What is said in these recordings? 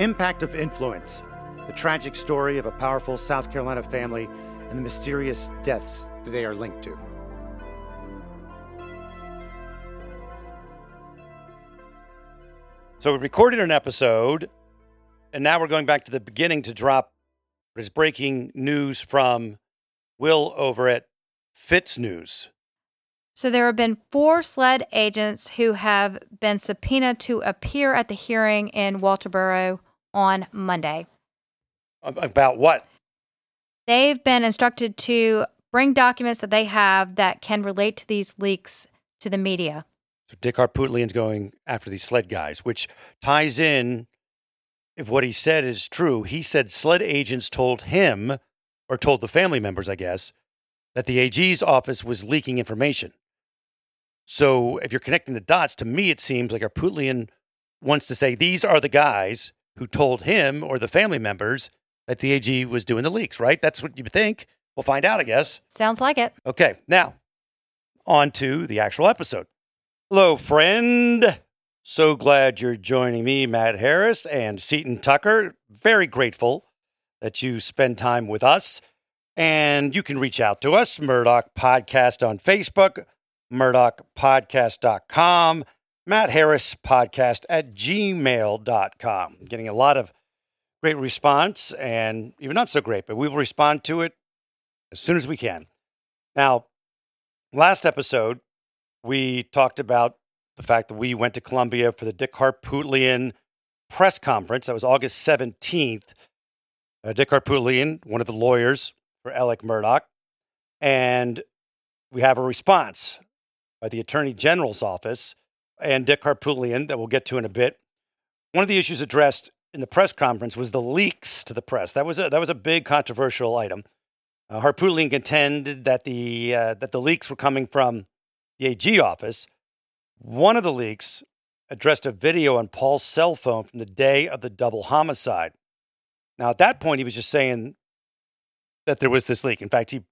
Impact of Influence the tragic story of a powerful South Carolina family and the mysterious deaths that they are linked to. So we recorded an episode, and now we're going back to the beginning to drop what is breaking news from Will over at Fitz News. So there have been four SLED agents who have been subpoenaed to appear at the hearing in Walterboro on Monday. About what? They've been instructed to bring documents that they have that can relate to these leaks to the media. So Dick Harpootlian's going after these sled guys, which ties in if what he said is true. He said sled agents told him, or told the family members, I guess, that the AG's office was leaking information. So if you're connecting the dots, to me it seems like Harpootlian wants to say these are the guys who told him or the family members that the AG was doing the leaks, right? That's what you think. We'll find out, I guess. Sounds like it. Okay, now on to the actual episode. Hello, friend. So glad you're joining me, Matt Harris and Seton Tucker. Very grateful that you spend time with us. And you can reach out to us, Murdaugh Podcast on Facebook, murdaughpodcast.com, Matt Harris Podcast at gmail.com. Getting a lot of great response and even not so great, but we will respond to it as soon as we can. Now, last episode, we talked about the fact that we went to Columbia for the Dick Harpootlian press conference. That was August 17th. Uh, Dick Harpootlian, one of the lawyers for Alec Murdaugh, and we have a response by the Attorney General's office and Dick Harpootlian that we'll get to in a bit. One of the issues addressed in the press conference was the leaks to the press. That was a, that was a big controversial item. Uh, Harpootlian contended that the uh, that the leaks were coming from the AG office. One of the leaks addressed a video on Paul's cell phone from the day of the double homicide. Now, at that point, he was just saying that there was this leak. In fact, he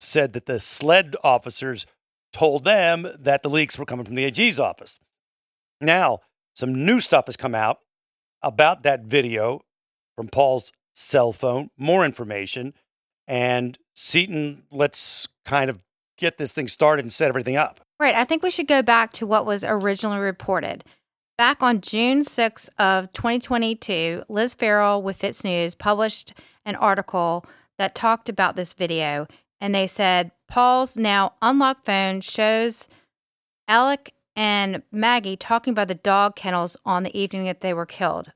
said that the SLED officers told them that the leaks were coming from the AG's office. Now, some new stuff has come out about that video from Paul's cell phone, more information. And Seton, let's kind of get this thing started and set everything up. Right. I think we should go back to what was originally reported. Back on June 6th of 2022, Liz Farrell with Fitz News published an article that talked about this video. And they said Paul's now unlocked phone shows Alec and Maggie talking about the dog kennels on the evening that they were killed,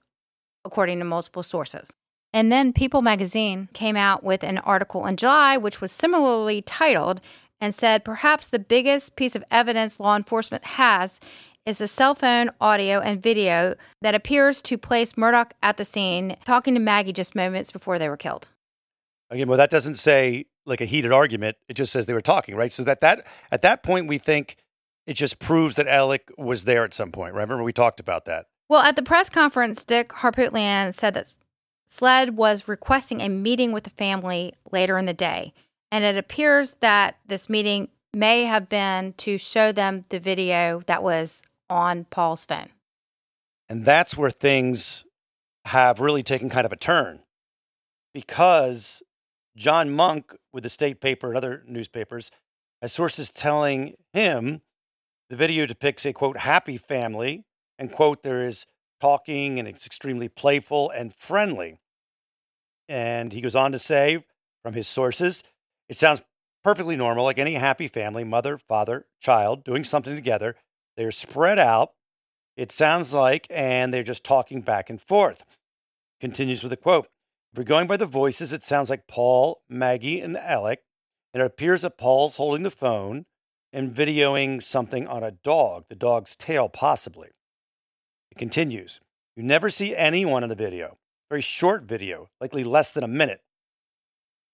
according to multiple sources. And then People magazine came out with an article in July, which was similarly titled and said perhaps the biggest piece of evidence law enforcement has is the cell phone audio and video that appears to place Murdaugh at the scene talking to Maggie just moments before they were killed. Again, well, that doesn't say like a heated argument. It just says they were talking, right? So that that at that point we think it just proves that Alec was there at some point. Right? Remember we talked about that. Well, at the press conference, Dick Harpootlian said that SLED was requesting a meeting with the family later in the day. And it appears that this meeting may have been to show them the video that was on Paul's phone. And that's where things have really taken kind of a turn because John Monk with the state paper and other newspapers has sources telling him the video depicts a quote happy family and quote there is talking and it's extremely playful and friendly. And he goes on to say from his sources it sounds perfectly normal, like any happy family, mother, father, child, doing something together. They're spread out. It sounds like, and they're just talking back and forth. Continues with a quote If we're going by the voices, it sounds like Paul, Maggie, and Alec. And it appears that Paul's holding the phone and videoing something on a dog, the dog's tail, possibly. It continues. You never see anyone in the video. Very short video, likely less than a minute.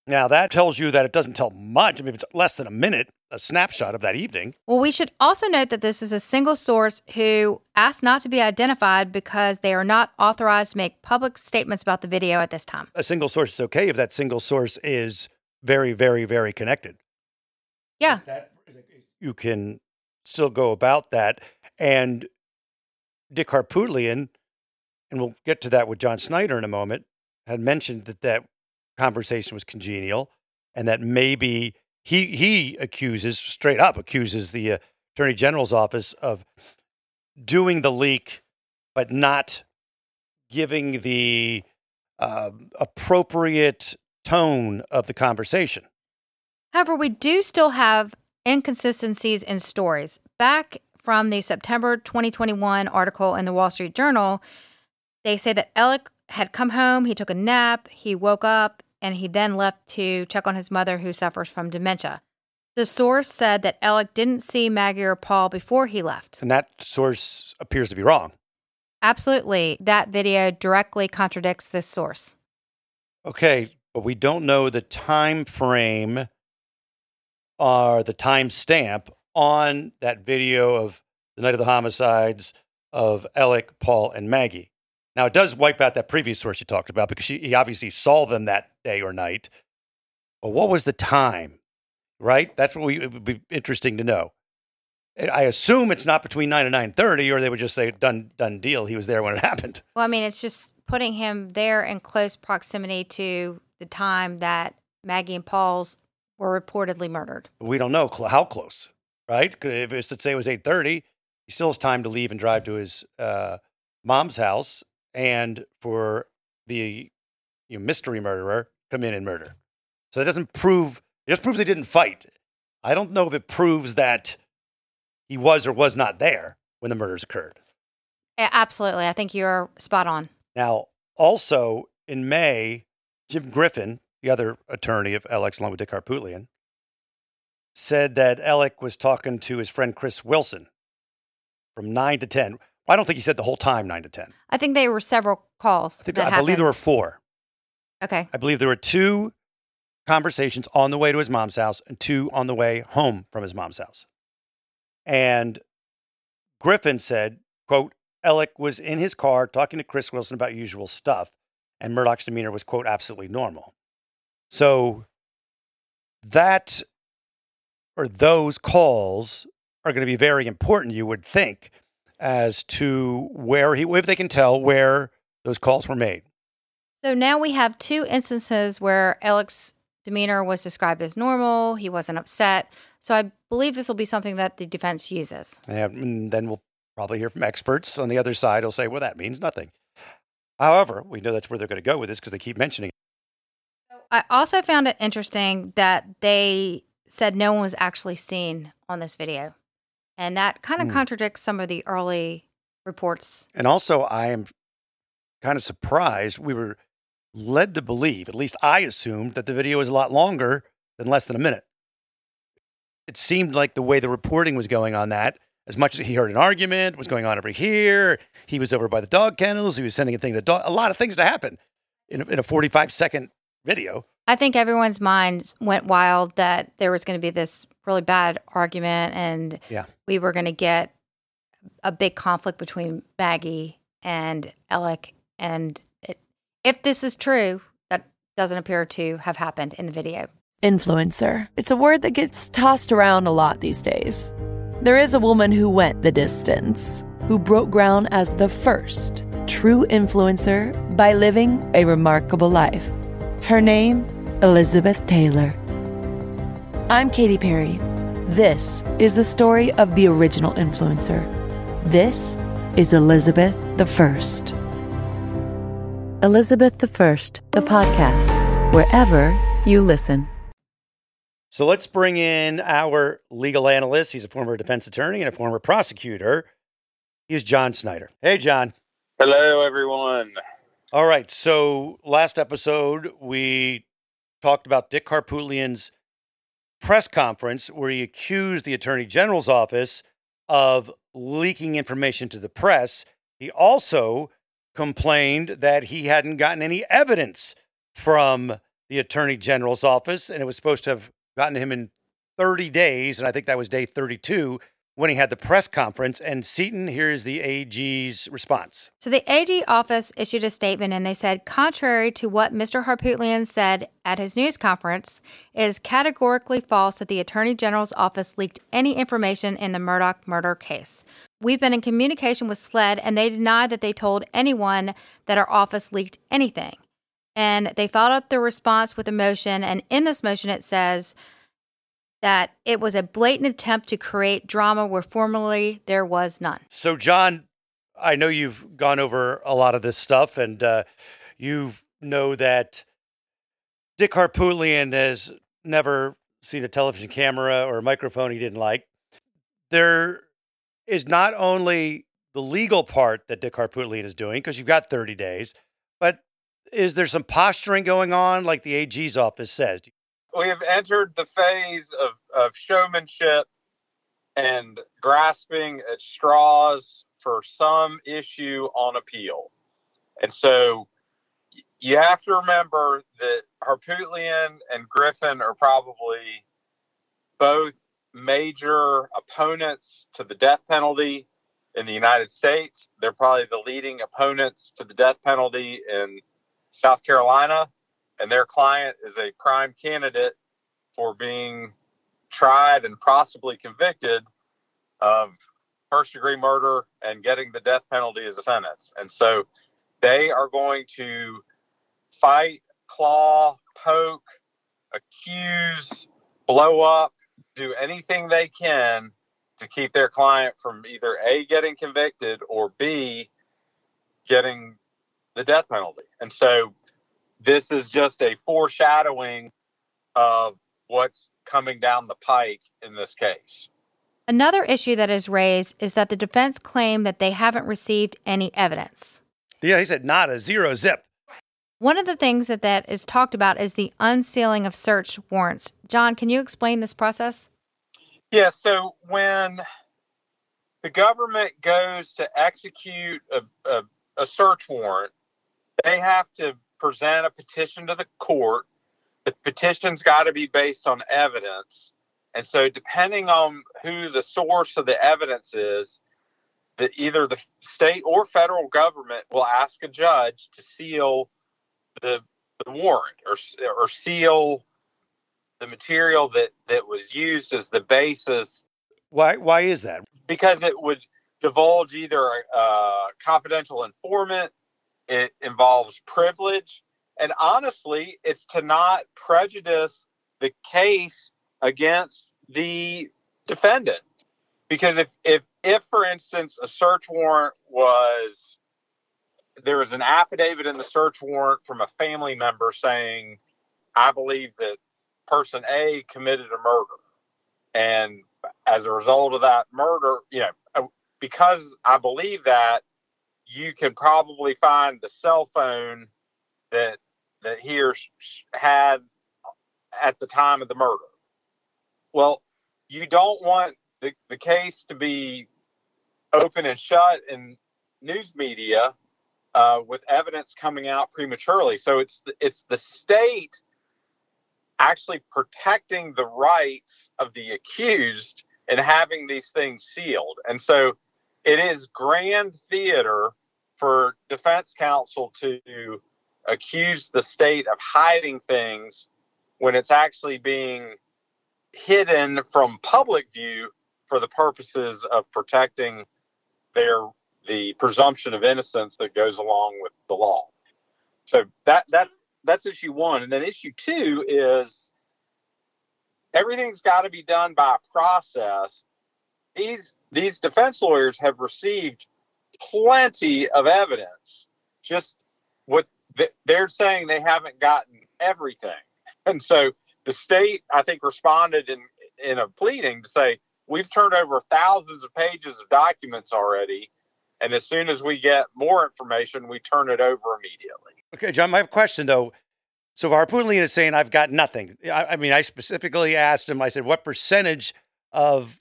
Now, that tells you that it doesn't tell much. I mean, it's less than a minute, a snapshot of that evening. Well, we should also note that this is a single source who asked not to be identified because they are not authorized to make public statements about the video at this time. A single source is okay if that single source is very, very, very connected. Yeah. That, you can still go about that. And Dick Harpootlian and we'll get to that with John Snyder in a moment, had mentioned that that conversation was congenial and that maybe he he accuses straight up accuses the uh, attorney general's office of doing the leak but not giving the uh, appropriate tone of the conversation. However, we do still have inconsistencies in stories. Back from the September 2021 article in the Wall Street Journal, they say that Alec had come home, he took a nap, he woke up, and he then left to check on his mother who suffers from dementia. The source said that Alec didn't see Maggie or Paul before he left. And that source appears to be wrong. Absolutely. That video directly contradicts this source. Okay, but we don't know the time frame or the time stamp on that video of the night of the homicides of Alec, Paul, and Maggie. Now, it does wipe out that previous source you talked about because she, he obviously saw them that day or night. But what was the time? Right? That's what we, it would be interesting to know. I assume it's not between nine and nine thirty, or they would just say done done deal. He was there when it happened. Well, I mean, it's just putting him there in close proximity to the time that Maggie and Paul's were reportedly murdered. We don't know cl- how close, right? If it's let's say it was eight thirty, he still has time to leave and drive to his uh, mom's house, and for the you know, mystery murderer come in and murder. So that doesn't prove. It just proves they didn't fight. I don't know if it proves that he was or was not there when the murders occurred. Absolutely. I think you're spot on. Now, also in May, Jim Griffin, the other attorney of Alex, along with Dick Harpootlian, said that Alec was talking to his friend Chris Wilson from 9 to 10. I don't think he said the whole time 9 to 10. I think they were several calls. I, think, I believe there were four. Okay. I believe there were two conversations on the way to his mom's house and two on the way home from his mom's house. And Griffin said, quote, Alec was in his car talking to Chris Wilson about usual stuff, and Murdaugh's demeanor was, quote, absolutely normal. So that or those calls are going to be very important, you would think, as to where he, if they can tell where those calls were made. So now we have two instances where Alec's demeanor was described as normal. He wasn't upset. So I believe this will be something that the defense uses. And then we'll probably hear from experts on the other side who'll say, well, that means nothing. However, we know that's where they're going to go with this because they keep mentioning it. I also found it interesting that they said no one was actually seen on this video. And that kind of mm. contradicts some of the early reports. And also, I am kind of surprised. We were led to believe, at least I assumed, that the video was a lot longer than less than a minute. It seemed like the way the reporting was going on that, as much as he heard an argument was going on over here, he was over by the dog kennels, he was sending a thing to dog, a lot of things to happen in a, in a 45 second video. I think everyone's minds went wild that there was going to be this really bad argument and yeah. we were going to get a big conflict between Maggie and Alec. And it, if this is true, that doesn't appear to have happened in the video. Influencer. It's a word that gets tossed around a lot these days. There is a woman who went the distance, who broke ground as the first true influencer by living a remarkable life. Her name, Elizabeth Taylor. I'm Katy Perry. This is the story of the original influencer. This is Elizabeth the First. Elizabeth the First, the podcast, wherever you listen. So let's bring in our legal analyst. He's a former defense attorney and a former prosecutor. He's John Snyder. Hey, John. Hello, everyone. All right. So last episode, we talked about Dick Harpootlian's press conference where he accused the Attorney General's office of leaking information to the press. He also complained that he hadn't gotten any evidence from the Attorney General's office, and it was supposed to have gotten him in 30 days. And I think that was day 32 when he had the press conference. And Seton, here's the AG's response. So the AG office issued a statement and they said, contrary to what Mr. Harpootlian said at his news conference, it is categorically false that the Attorney General's office leaked any information in the Murdaugh murder case. We've been in communication with SLED and they deny that they told anyone that our office leaked anything. And they followed up their response with a motion. And in this motion, it says, that it was a blatant attempt to create drama where formerly there was none. So, John, I know you've gone over a lot of this stuff, and uh, you know that Dick Harpootlian has never seen a television camera or a microphone he didn't like. There is not only the legal part that Dick Harpootlian is doing, because you've got 30 days, but is there some posturing going on, like the AG's office says? We have entered the phase of, of showmanship and grasping at straws for some issue on appeal. And so you have to remember that Harpootlian and Griffin are probably both major opponents to the death penalty in the United States. They're probably the leading opponents to the death penalty in South Carolina and their client is a prime candidate for being tried and possibly convicted of first degree murder and getting the death penalty as a sentence. And so they are going to fight, claw, poke, accuse, blow up, do anything they can to keep their client from either A, getting convicted or B, getting the death penalty. And so this is just a foreshadowing of what's coming down the pike in this case. Another issue that is raised is that the defense claim that they haven't received any evidence. Yeah, he said not a zero zip. One of the things that that is talked about is the unsealing of search warrants. John, can you explain this process? Yeah, so when the government goes to execute a, a, a search warrant, they have to present a petition to the court. The petition's got to be based on evidence. And so, depending on who the source of the evidence is, that either the state or federal government will ask a judge to seal the, the warrant or, or seal the material that, that was used as the basis. Why, why is that? Because it would divulge either a confidential informant it involves privilege. And honestly, it's to not prejudice the case against the defendant. Because if, if, if for instance, a search warrant was, there was an affidavit in the search warrant from a family member saying, I believe that person A committed a murder. And as a result of that murder, you know, uh, because I believe that, you can probably find the cell phone that that he or had at the time of the murder. Well, you don't want the, the case to be open and shut in news media uh, with evidence coming out prematurely. So it's the, it's the state actually protecting the rights of the accused and having these things sealed. And so it is grand theater for defense counsel to accuse the state of hiding things when it's actually being hidden from public view for the purposes of protecting their the presumption of innocence that goes along with the law. So that that that's issue one, and then issue two is everything's got to be done by process. These these defense lawyers have received plenty of evidence. Just what they're saying they haven't gotten everything. And so the state, I think, responded in, in a pleading to say, we've turned over thousands of pages of documents already. And as soon as we get more information, we turn it over immediately. Okay, John, my question though. So Harpootlian is saying I've got nothing. I, I mean, I specifically asked him. I said, "What percentage of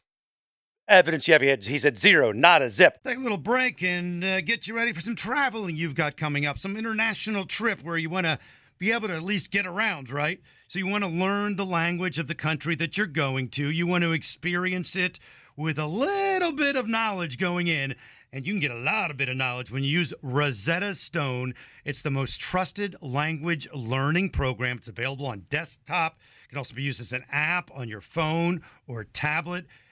evidence you have? He said zero, not a zip. Take a little break and uh, get you ready for some traveling you've got coming up, some international trip where you want to be able to at least get around, right? So you want to learn the language of the country that you're going to. You want to experience it with a little bit of knowledge going in. And you can get a lot of bit of knowledge when you use Rosetta Stone. It's the most trusted language learning program. It's available on desktop. It can also be used as an app on your phone or tablet.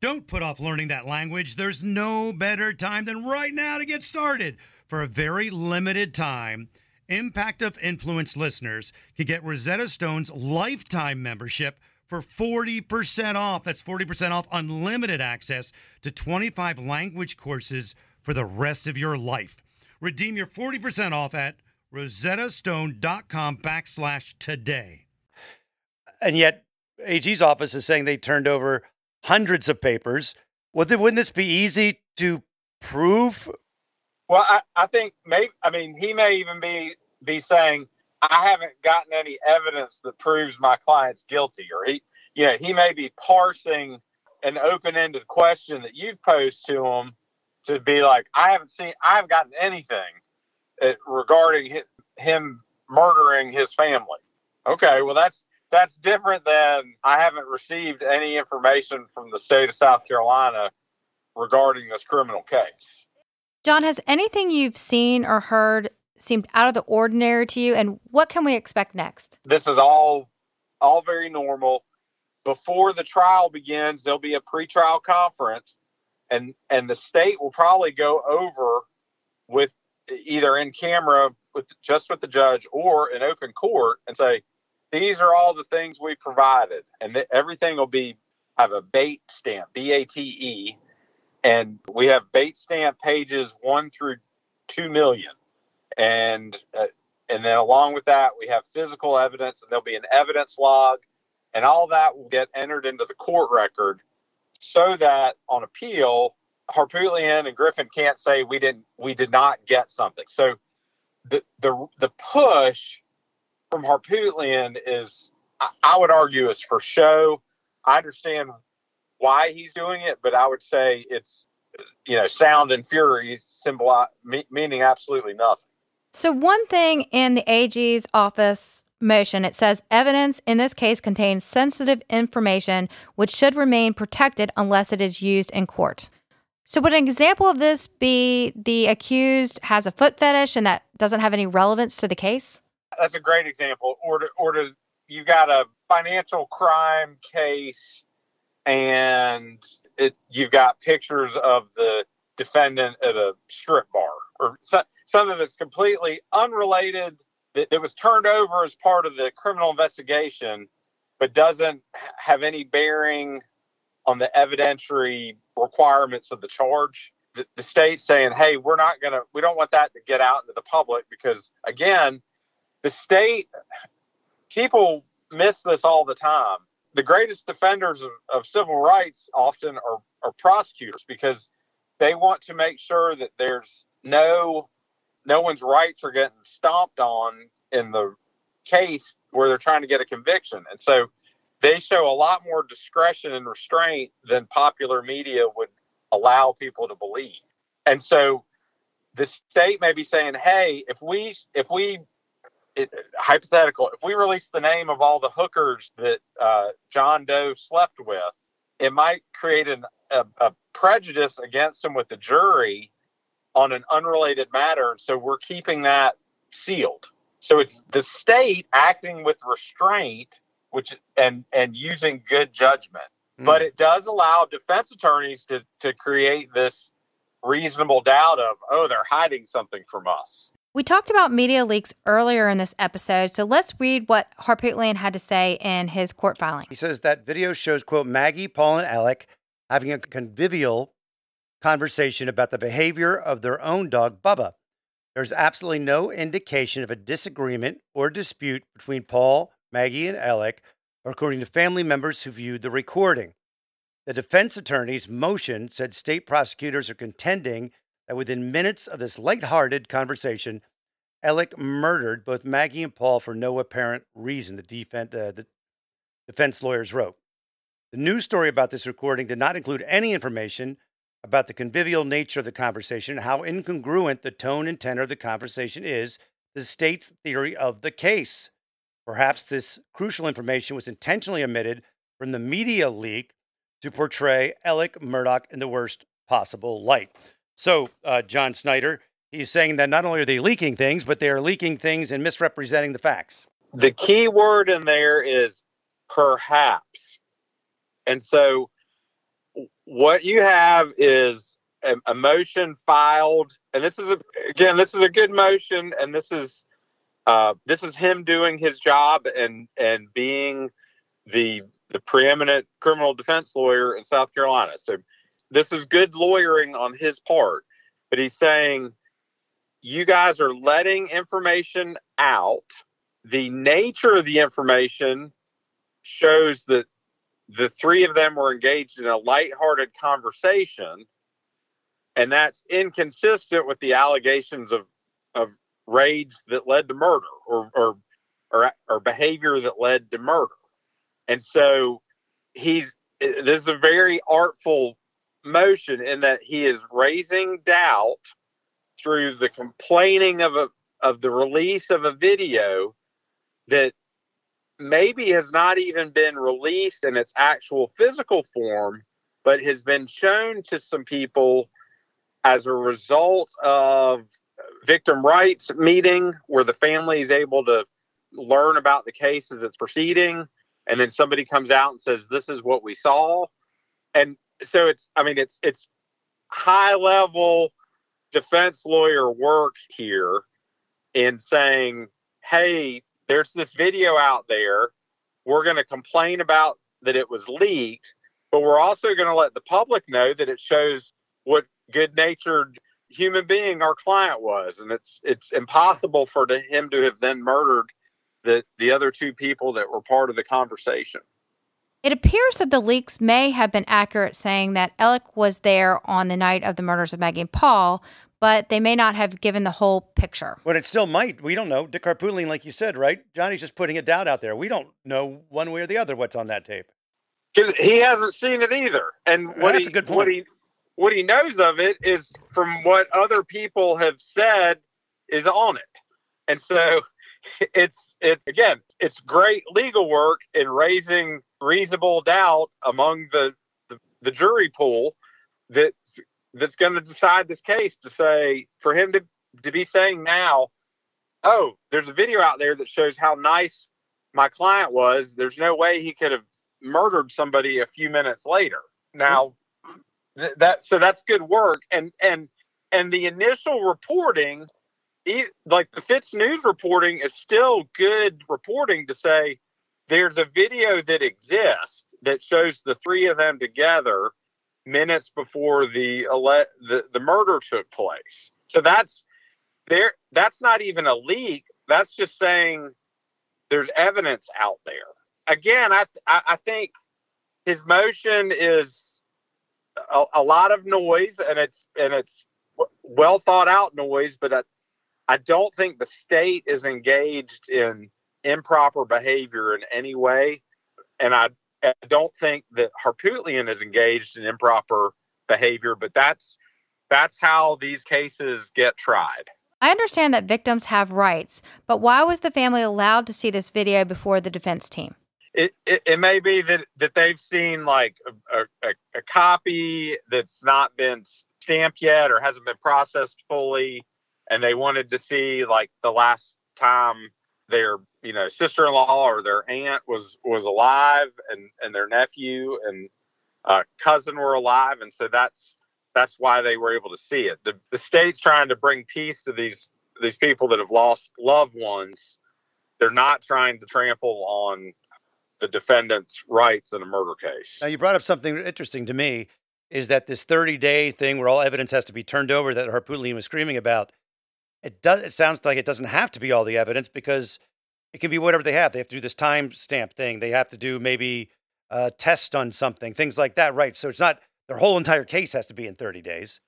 Don't put off learning that language. There's no better time than right now to get started. For a very limited time, Impact of Influence listeners can get Rosetta Stone's lifetime membership for 40% off. That's 40% off unlimited access to 25 language courses for the rest of your life. Redeem your 40% off at rosettastone.com backslash today. And yet, AG's office is saying they turned over hundreds of papers. Would wouldn't this be easy to prove? Well, I, I think maybe I mean he may even be be saying I haven't gotten any evidence that proves my client's guilty, or he you know he may be parsing an open-ended question that you've posed to him to be like I haven't seen I haven't gotten anything uh, regarding him murdering his family. Okay, well that's that's different than I haven't received any information from the state of South Carolina regarding this criminal case. John, has anything you've seen or heard seemed out of the ordinary to you, and what can we expect next? This is all all very normal. Before the trial begins, there'll be a pretrial conference, and and the state will probably go over with either in camera with just with the judge or in open court and say, these are all the things we provided, and th- everything will be have a bait stamp, B A T E, and we have bait stamp pages one through two million, and uh, and then along with that we have physical evidence, and there'll be an evidence log, and all that will get entered into the court record, so that on appeal, Harpootlian and Griffin can't say we didn't we did not get something. So the the the push from Harpootlian is, I- I would argue, is for show. I understand why he's doing it, but I would say it's, you know, sound and fury symbol me, meaning absolutely nothing. So, one thing in the AG's office motion, it says evidence in this case contains sensitive information which should remain protected unless it is used in court. So, would an example of this be the accused has a foot fetish and that doesn't have any relevance to the case? That's a great example. Or to, or to you got a financial crime case, and it you've got pictures of the defendant at a strip bar or so, something that's completely unrelated that, that was turned over as part of the criminal investigation, but doesn't have any bearing on the evidentiary requirements of the charge. The, the state saying, "Hey, we're not gonna, we don't want that to get out into the public because, again, the state people miss this all the time. The greatest defenders of, of civil rights often are, are prosecutors because they want to make sure that there's no no one's rights are getting stomped on in the case where they're trying to get a conviction. And so they show a lot more discretion and restraint than popular media would allow people to believe. And so the state may be saying, "Hey, if we if we it, hypothetical, if we release the name of all the hookers that uh, John Doe slept with, it might create an, a, a prejudice against him with the jury on an unrelated matter. So we're keeping that sealed. So it's the state acting with restraint, which and and using good judgment. But it does allow defense attorneys to to create this reasonable doubt of, oh, they're hiding something from us. We talked about media leaks earlier in this episode, so let's read what Harpootlian had to say in his court filing. He says that video shows, quote, Maggie, Paul, and Alec having a convivial conversation about the behavior of their own dog, Bubba. There's absolutely no indication of a disagreement or dispute between Paul, Maggie, and Alec, according to family members who viewed the recording. The defense attorney's motion said state prosecutors are contending that within minutes of this light-hearted conversation, Alec murdered both Maggie and Paul for no apparent reason, the, defense, uh, the defense lawyers wrote. The news story about this recording did not include any information about the convivial nature of the conversation, and how incongruent the tone and tenor of the conversation is the state's theory of the case. Perhaps this crucial information was intentionally omitted from the media leak to portray Alec Murdaugh in the worst possible light. So, uh, John Snyder, he's saying that not only are they leaking things, but they are leaking things and misrepresenting the facts. The key word in there is perhaps. And so what you have is a, a, motion filed, and this is a, again, this is a good motion, and this is uh, this is him doing his job and and being the the preeminent criminal defense lawyer in South Carolina. So this is good lawyering on his part, but he's saying you guys are letting information out. The nature of the information shows that the three of them were engaged in a lighthearted conversation, and that's inconsistent with the allegations of of rage that led to murder or or or, or behavior that led to murder. And so he's this is a very artful motion in that he is raising doubt through the complaining of a of the release of a video that maybe has not even been released in its actual physical form, but has been shown to some people as a result of victim rights meeting where the family is able to learn about the case as it's proceeding and then somebody comes out and says this is what we saw and so it's i mean it's it's high level defense lawyer work here in saying hey there's this video out there. We're going to complain about that it was leaked, but we're also going to let the public know that it shows what good-natured human being our client was, and it's it's impossible for him to have then murdered the the other two people that were part of the conversation. It appears that the leaks may have been accurate, saying that Alec was there on the night of the murders of Maggie and Paul, but they may not have given the whole picture. But it still might. We don't know. Dick Harpootlian, like you said, right? Johnny's just putting a doubt out there. We don't know one way or the other what's on that tape. Because he hasn't seen it either. And uh, what That's he, a good point. What he, what he knows of it is from what other people have said is on it. And so it's it's again, it's great legal work in raising reasonable doubt among the the, the jury pool that that's going to decide this case to say for him to to be saying now, oh, there's a video out there that shows how nice my client was. There's no way he could have murdered somebody a few minutes later. Now, th- that so that's good work, and and and the initial reporting, like the Fitz News reporting, is still good reporting to say there's a video that exists that shows the three of them together minutes before the ele- the, the murder took place. So that's there. That's not even a leak. That's just saying there's evidence out there. Again, I I, I think his motion is a, a, lot of noise, and it's and it's well thought out noise, but I, I don't think the state is engaged in improper behavior in any way, and I I don't think that Harpootlian is engaged in improper behavior, but that's that's how these cases get tried. I understand that victims have rights, but why was the family allowed to see this video before the defense team? It, it, it may be that, that they've seen like a, a, a copy that's not been stamped yet or hasn't been processed fully, and they wanted to see like the last time their you know sister-in-law or their aunt was was alive and and their nephew and uh, cousin were alive and so that's that's why they were able to see it. The, the state's trying to bring peace to these these people that have lost loved ones. They're not trying to trample on the defendant's rights in a murder case. Now you brought up something interesting to me is that this 30 day thing where all evidence has to be turned over that Harpootlian was screaming about it does it sounds like it doesn't have to be all the evidence because it can be whatever they have. They have to do this time stamp thing. They have to do maybe a test on something, things like that, right? So it's not their whole entire case has to be in 30 days.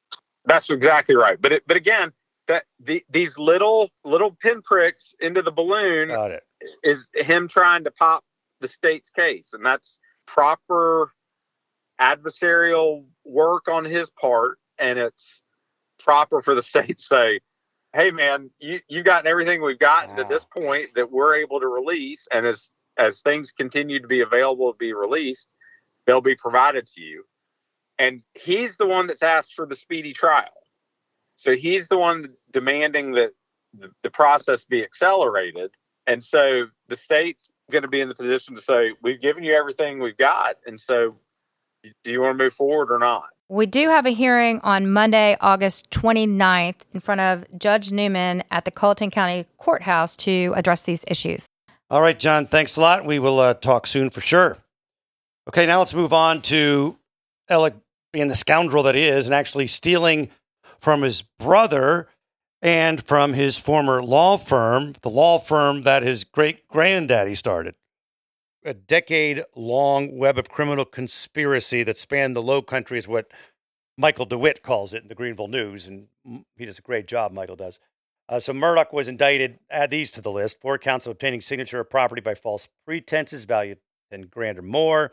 That's exactly right. But it, but again, that the, these little little pinpricks into the balloon Got it. is him trying to pop the state's case, and that's proper adversarial work on his part, and it's proper for the state to say, "Hey, man, you you've gotten everything we've gotten to this point that we're able to release, and as as things continue to be available to be released, they'll be provided to you." And he's the one that's asked for the speedy trial, so he's the one demanding that the, the process be accelerated. And so the state's going to be in the position to say, we've given you everything we've got. And so do you want to move forward or not? We do have a hearing on Monday, August 29th, in front of Judge Newman at the Colleton County Courthouse to address these issues. All right, John, thanks a lot. We will uh, talk soon for sure. Okay, now let's move on to Alec being the scoundrel that he is and actually stealing from his brother and from his former law firm, the law firm that his great granddaddy started. A decade long web of criminal conspiracy that spanned the low country is what Michael DeWitt calls it in the Greenville News. And he does a great job, Michael does. Uh, so Murdaugh was indicted. Add these to the list: four counts of obtaining signature of property by false pretenses, valued ten grand or more.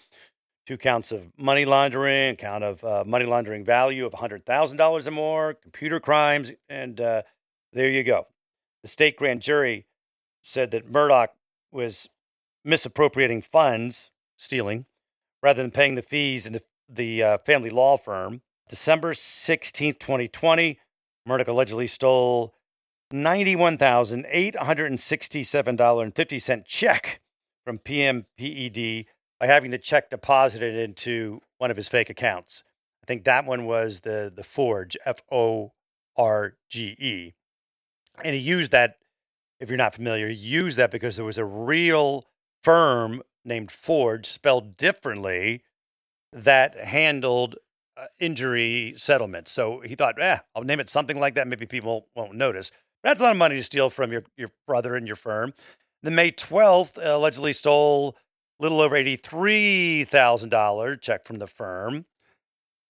Two counts of money laundering, count of uh, money laundering value of hundred thousand dollars or more, computer crimes, and uh, there you go. The state grand jury said that Murdaugh was misappropriating funds, stealing, rather than paying the fees in the, uh, family law firm. December sixteenth, twenty twenty, Murdaugh allegedly stole $91,867.50 check from PMPED by having the check deposited into one of his fake accounts. I think that one was the, the Forge, F O R G E. And he used that, if you're not familiar, he used that because there was a real firm named Forge, spelled differently, that handled uh, injury settlements. So he thought, eh, I'll name it something like that. Maybe people won't notice. That's a lot of money to steal from your, your brother and your firm. The May 12th uh, allegedly stole a little over $83,000 check from the firm.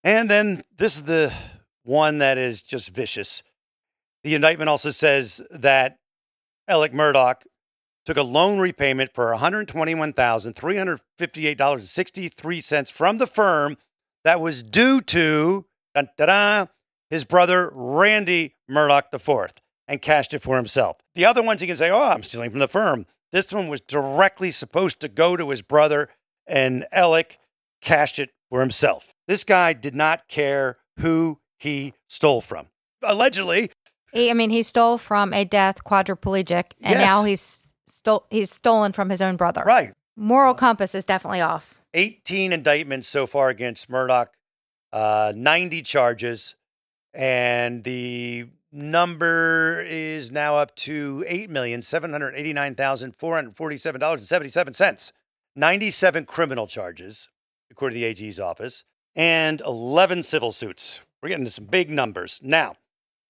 And then this is the one that is just vicious. The indictment also says that Alec Murdaugh took a loan repayment for $121,358.63 from the firm that was due to dun, dun, dun, his brother Randy Murdaugh IV and cashed it for himself. The other ones he can say, oh, I'm stealing from the firm. This one was directly supposed to go to his brother, and Alec cashed it for himself. This guy did not care who he stole from. Allegedly, He, I mean, he stole from a death quadriplegic, and Yes. now he's stole he's stolen from his own brother. right. Moral compass is definitely off. 18 indictments so far against Murdaugh, uh, 90 charges, and the number is now up to $8,789,447.77. 97 criminal charges, according to the AG's office, and 11 civil suits. We're getting to some big numbers. Now,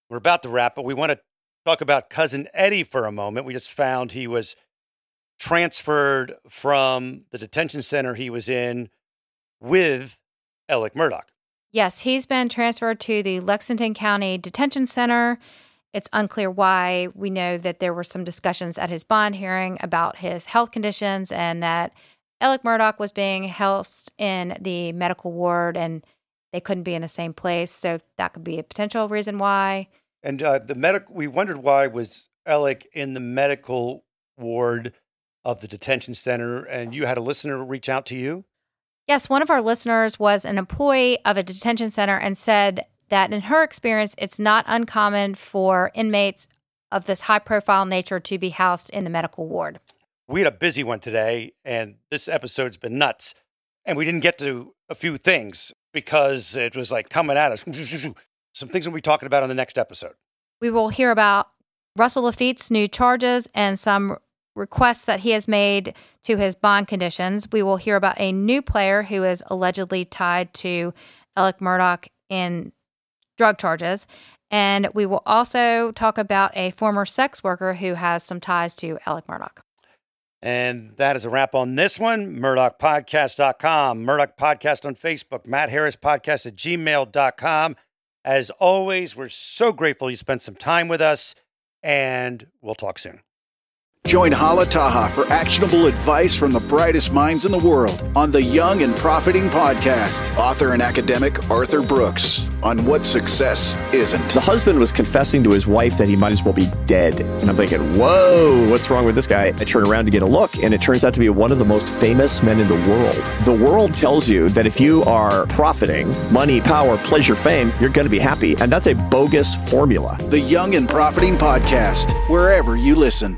we're about to wrap, but we want to talk about cousin Eddie for a moment. We just found he was transferred from the detention center he was in with Alec Murdaugh. Yes, he's been transferred to the Lexington County Detention Center. It's unclear why. We know that there were some discussions at his bond hearing about his health conditions and that Alec Murdaugh was being housed in the medical ward and they couldn't be in the same place. So that could be a potential reason why. And uh, the medical, we wondered why was Alec in the medical ward of the detention center, and you had a listener reach out to you. Yes, one of our listeners was an employee of a detention center and said that in her experience, it's not uncommon for inmates of this high profile nature to be housed in the medical ward. We had a busy one today, and this episode's been nuts. And we didn't get to a few things because it was like coming at us. Some things we'll be talking about on the next episode. We will hear about Russell Lafitte's new charges and some requests that he has made to his bond conditions. We will hear about a new player who is allegedly tied to Alec Murdaugh in drug charges. And we will also talk about a former sex worker who has some ties to Alec Murdaugh. And that is a wrap on this one. MurdaughPodcast.com, Murdaugh Podcast on Facebook, Matt Harris Podcast at gmail.com. As always, we're so grateful you spent some time with us, and we'll talk soon. Join Hala Taha for actionable advice from the brightest minds in the world on the Young and Profiting Podcast. Author and academic Arthur Brooks on what success isn't. The husband was confessing to his wife that he might as well be dead. And I'm thinking, whoa, what's wrong with this guy? I turn around to get a look, and it turns out to be one of the most famous men in the world. The world tells you that if you are profiting, money, power, pleasure, fame, you're going to be happy. And that's a bogus formula. The Young and Profiting Podcast, wherever you listen.